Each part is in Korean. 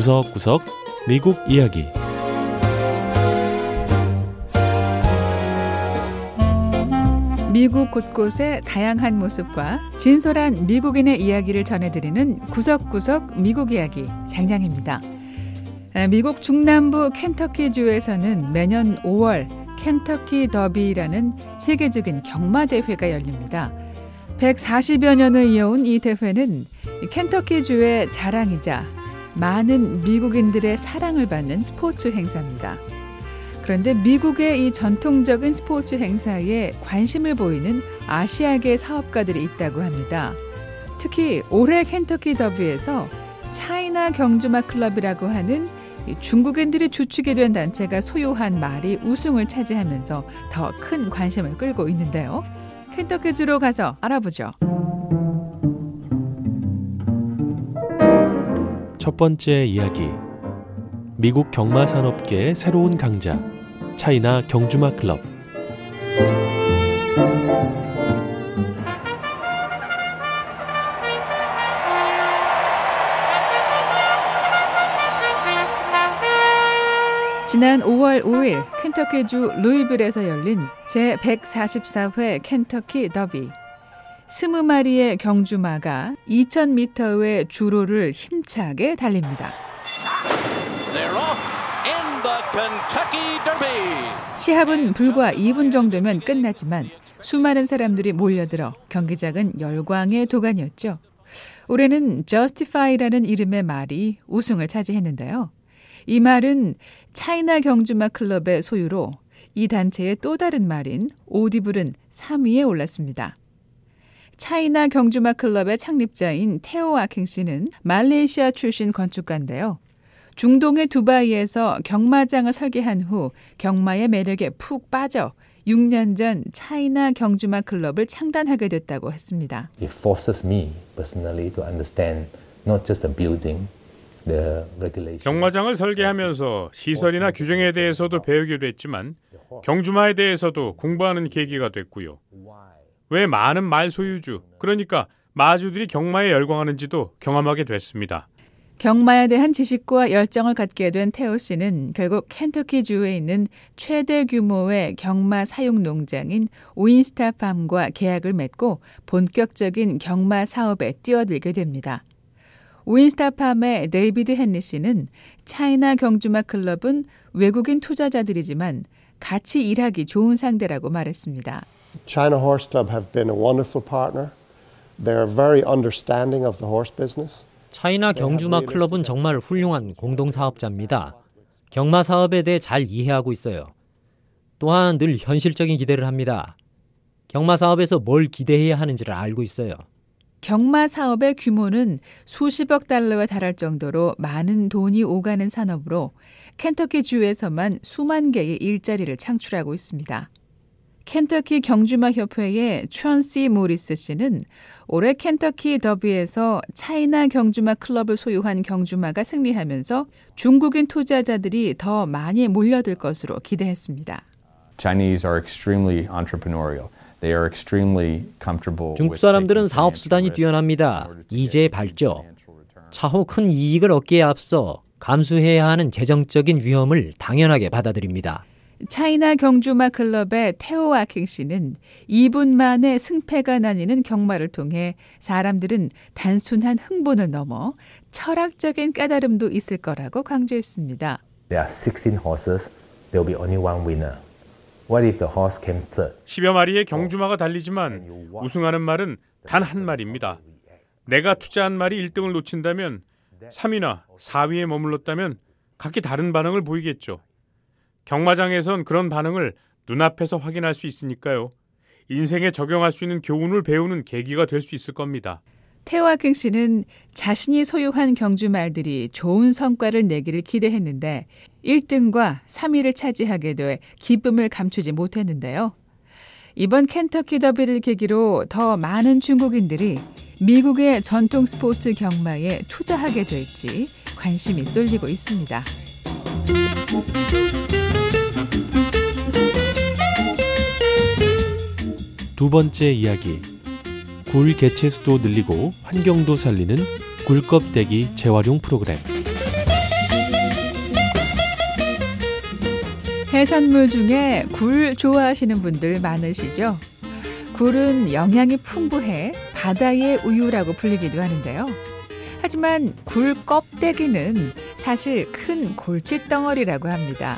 구석구석 미국 이야기 미국 곳곳의 다양한 모습과 진솔한 미국인의 이야기를 전해드리는 구석구석 미국 이야기 장량입니다. 아, 미국 중남부 켄터키주에서는 매년 5월 켄터키 더비라는 세계적인 경마 대회가 열립니다. 140여 년을 이어온 이 대회는 켄터키주의 자랑이자 많은 미국인들의 사랑을 받는 스포츠 행사입니다. 그런데 미국의 이 전통적인 스포츠 행사에 관심을 보이는 아시아계 사업가들이 있다고 합니다. 특히 올해 켄터키 더비에서 차이나 경주마 클럽이라고 하는 중국인들이 주축이 된 단체가 소유한 말이 우승을 차지하면서 더 큰 관심을 끌고 있는데요. 켄터키주로 가서 알아보죠. 첫 번째 이야기 미국 경마 산업계의 새로운 강자 차이나 경주마 클럽 지난 5월 5일 켄터키주 루이빌에서 열린 제144회 켄터키 더비. 스무 마리의 경주마가 2,000m의 주로를 힘차게 달립니다. 시합은 불과 2분 정도면 끝나지만 수많은 사람들이 몰려들어 경기장은 열광의 도가니였죠. 올해는 Justify라는 이름의 말이 우승을 차지했는데요. 이 말은 차이나 경주마 클럽의 소유로 이 단체의 또 다른 말인 오디블은 3위에 올랐습니다. 차이나 경주마 클럽의 창립자인 테오 아킹 씨는 말레이시아 출신 건축가인데요. 중동의 두바이에서 경마장을 설계한 후 경마의 매력에 푹 빠져 6년 전 차이나 경주마 클럽을 창단하게 됐다고 했습니다. It forces me personally to understand not just the building, the regulation. 경마장을 설계하면서 시설이나 규정에 대해서도 배우게 됐지만 경주마에 대해서도 공부하는 계기가 됐고요. 왜 많은 말 소유주, 그러니까 마주들이 경마에 열광하는지도 경험하게 됐습니다. 경마에 대한 지식과 열정을 갖게 된 테오 씨는 결국 켄터키 주에 있는 최대 규모의 경마 사육 농장인 오인스타팜과 계약을 맺고 본격적인 경마 사업에 뛰어들게 됩니다. 오인스타팜의 데이비드 헨리 씨는 차이나 경주마 클럽은 외국인 투자자들이지만 같이 일하기 좋은 상대라고 말했습니다. China Horse Club have been a wonderful partner. They are very understanding of the horse business. 차이나 경주마 클럽은 정말 훌륭한 공동 사업자입니다. 경마 사업에 대해 잘 이해하고 있어요. 또한 늘 현실적인 기대를 합니다. 경마 사업에서 뭘 기대해야 하는지를 알고 있어요. 경마 사업의 규모는 수십억 달러에 달할 정도로 많은 돈이 오가는 산업으로 켄터키 주에서만 수만 개의 일자리를 창출하고 있습니다. 켄터키 경주마 협회의 촌시 모리스 씨는 올해 켄터키 더비에서 차이나 경주마 클럽을 소유한 경주마가 승리하면서 중국인 투자자들이 더 많이 몰려들 것으로 기대했습니다. Chinese are extremely entrepreneurial. They are extremely comfortable. 중국 사람들은 사업 수단이 뛰어납니다. 이제 밝죠. 차후 큰 이익을 얻기에 앞서 감수해야 하는 재정적인 위험을 당연하게 받아들입니다. 차이나 경주마 클럽의 테오 아킹 씨는 2분 만에 승패가 나뉘는 경마를 통해 사람들은 단순한 흥분을 넘어 철학적인 깨달음도 있을 거라고 강조했습니다. There are 16 horses. There will be only one winner. 10여 마리의 경주마가 달리지만 우승하는 말은 단한 마리입니다. 내가 투자한 말이 1등을 놓친다면 3위나 4위에 머물렀다면 각기 다른 반응을 보이겠죠. 경마장에선 그런 반응을 눈앞에서 확인할 수 있으니까요. 인생에 적용할 수 있는 교훈을 배우는 계기가 될 수 있을 겁니다. 테오아킹 씨는 자신이 소유한 경주 말들이 좋은 성과를 내기를 기대했는데 1등과 3위를 차지하게 돼 기쁨을 감추지 못했는데요. 이번 켄터키 더비를 계기로 더 많은 중국인들이 미국의 전통 스포츠 경마에 투자하게 될지 관심이 쏠리고 있습니다. 두 번째 이야기 굴 개체 수도 늘리고 환경도 살리는 굴껍데기 재활용 프로그램. 해산물 중에 굴 좋아하시는 분들 많으시죠? 굴은 영양이 풍부해 바다의 우유라고 불리기도 하는데요. 하지만 굴 껍데기는 사실 큰 골칫덩어리라고 합니다.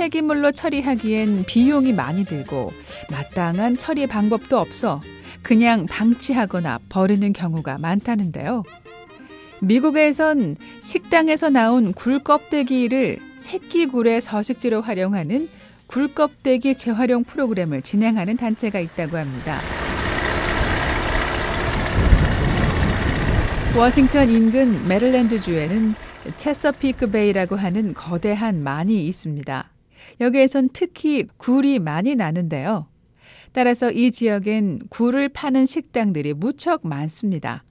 폐기물로 처리하기엔 비용이 많이 들고 마땅한 처리 방법도 없어 그냥 방치하거나 버리는 경우가 많다는데요. 미국에선 식당에서 나온 굴 껍데기를 새끼 굴의 서식지로 활용하는 굴 껍데기 재활용 프로그램을 진행하는 단체가 있다고 합니다. 워싱턴 인근 메릴랜드주에는 체서피크 베이라고 하는 거대한 만이 있습니다. 여기에선 특히 굴이 많이 나는데요. 따라서 이 지역엔 굴을 파는 식당들이 무척 많습니다.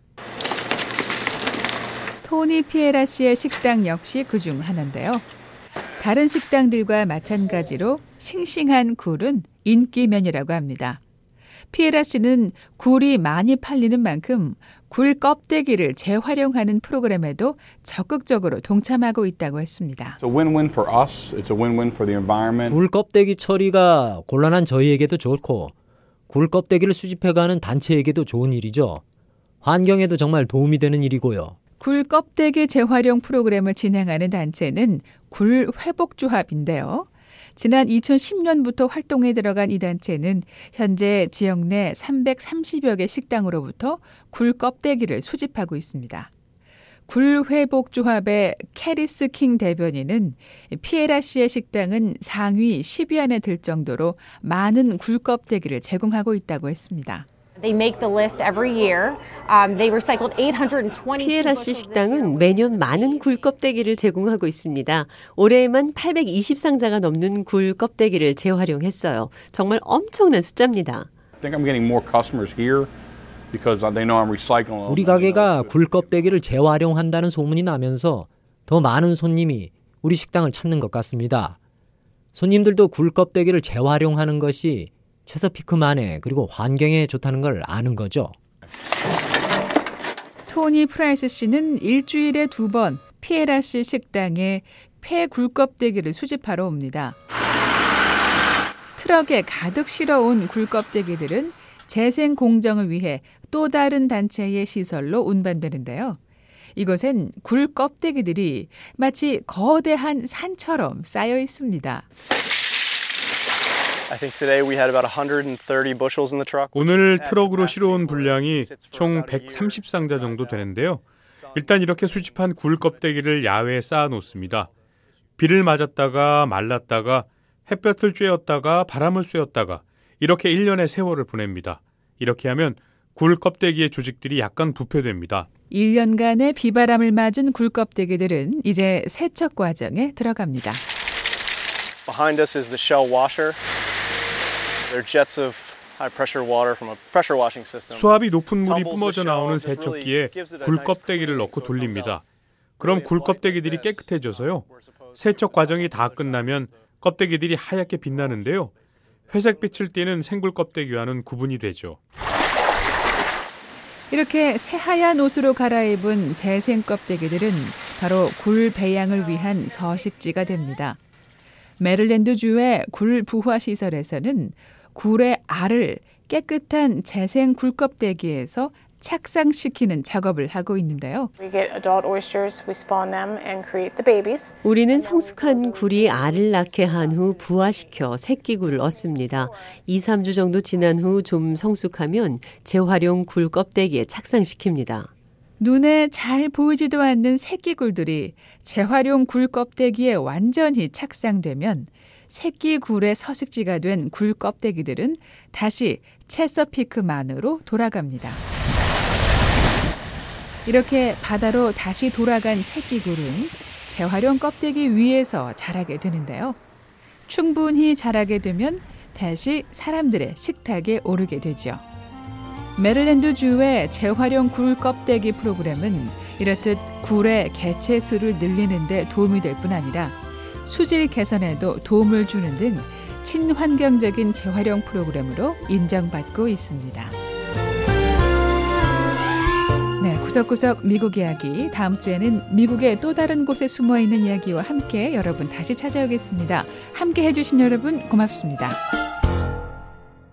토니 피에라 씨의 식당 역시 그 중 하나인데요. 다른 식당들과 마찬가지로 싱싱한 굴은 인기 메뉴라고 합니다. 피에라 씨는 굴이 많이 팔리는 만큼 굴 껍데기를 재활용하는 프로그램에도 적극적으로 동참하고 있다고 했습니다. 굴 껍데기 처리가 곤란한 저희에게도 좋고 굴 껍데기를 수집해가는 단체에게도 좋은 일이죠. 환경에도 정말 도움이 되는 일이고요. 굴 껍데기 재활용 프로그램을 진행하는 단체는 굴 회복조합인데요. 지난 2010년부터 활동에 들어간 이 단체는 현재 지역 내 330여 개 식당으로부터 굴 껍데기를 수집하고 있습니다. 굴 회복 조합의 캐리스 킹 대변인은 피에라 씨의 식당은 상위 10위 안에 들 정도로 많은 굴 껍데기를 제공하고 있다고 했습니다. They make the list every year. Um, they recycled 820 피에라 씨 식당은 매년 많은 굴 껍데기를 제공하고 있습니다. 올해에만 820상자가 넘는 굴 껍데기를 재활용했어요. 정말 엄청난 숫자입니다. I think I'm getting more customers here because they know I'm recycling. them. 우리 가게가 굴 껍데기를 재활용한다는 소문이 나면서 더 많은 손님이 우리 식당을 찾는 것 같습니다. 손님들도 굴 껍데기를 재활용하는 것이 체서피크만에 그리고 환경에 좋다는 걸 아는 거죠. 토니 프라이스 씨는 일주일에 두 번 피에라 씨 식당에 폐 굴껍데기를 수집하러 옵니다. 트럭에 가득 실어온 굴껍데기들은 재생 공정을 위해 또 다른 단체의 시설로 운반되는데요. 이곳엔 굴 껍데기들이 마치 거대한 산처럼 쌓여 있습니다. 오늘 트럭으로 실어온 분량이 총 130상자 정도 되는데요. 일단 이렇게 수집한 굴 껍데기를 야외에 쌓아 놓습니다. 비를 맞았다가 말랐다가 햇볕을 쬐었다가 바람을 쐬었다가 이렇게 1년의 세월을 보냅니다. 이렇게 하면 굴 껍데기의 조직들이 약간 부패됩니다. 1년간의 비바람을 맞은 굴 껍데기들은 이제 세척 과정에 들어갑니다. Behind us is the shell washer. 수압이 높은 물이 뿜어져 나오는 세척기에 gives it that 굴 nice 껍데기를 coating 넣고 돌립니다. 그럼 really 굴 white 껍데기들이 like this. 깨끗해져서요. 세척 과정이 다 끝나면. 껍데기들이 하얗게 빛나는데요. 회색빛을 띠는 생굴 껍데기와는 구분이 되죠. 이렇게 새하얀 옷으로 갈아입은 재생 껍데기들은 바로 굴 배양을 위한 서식지가 됩니다. 메릴랜드주의 굴 부화 시설에서는 굴의 알을 깨끗한 재생 굴 껍데기에서 착상시키는 작업을 하고 있는데요. We get adult oysters, we spawn them and create the babies. 우리는 성숙한 굴이 알을 낳게 한 후 부화시켜 새끼 굴을 얻습니다. 2, 3주 정도 지난 후 좀 성숙하면 재활용 굴 껍데기에 착상시킵니다. 눈에 잘 보이지도 않는 새끼 굴들이 재활용 굴 껍데기에 완전히 착상되면 새끼 굴의 서식지가 된 굴 껍데기들은 다시 체서피크만으로 돌아갑니다. 이렇게 바다로 다시 돌아간 새끼 굴은 재활용 껍데기 위에서 자라게 되는데요. 충분히 자라게 되면 다시 사람들의 식탁에 오르게 되죠. 메릴랜드 주의 재활용 굴 껍데기 프로그램은 이렇듯 굴의 개체 수를 늘리는 데 도움이 될 뿐 아니라 수질 개선에도 도움을 주는 등 친환경적인 재활용 프로그램으로 인정받고 있습니다. 네, 구석구석 미국 이야기 다음 주에는 미국의 또 다른 곳에 숨어 있는 이야기와 함께 여러분 다시 찾아오겠습니다. 함께 해주신 여러분 고맙습니다.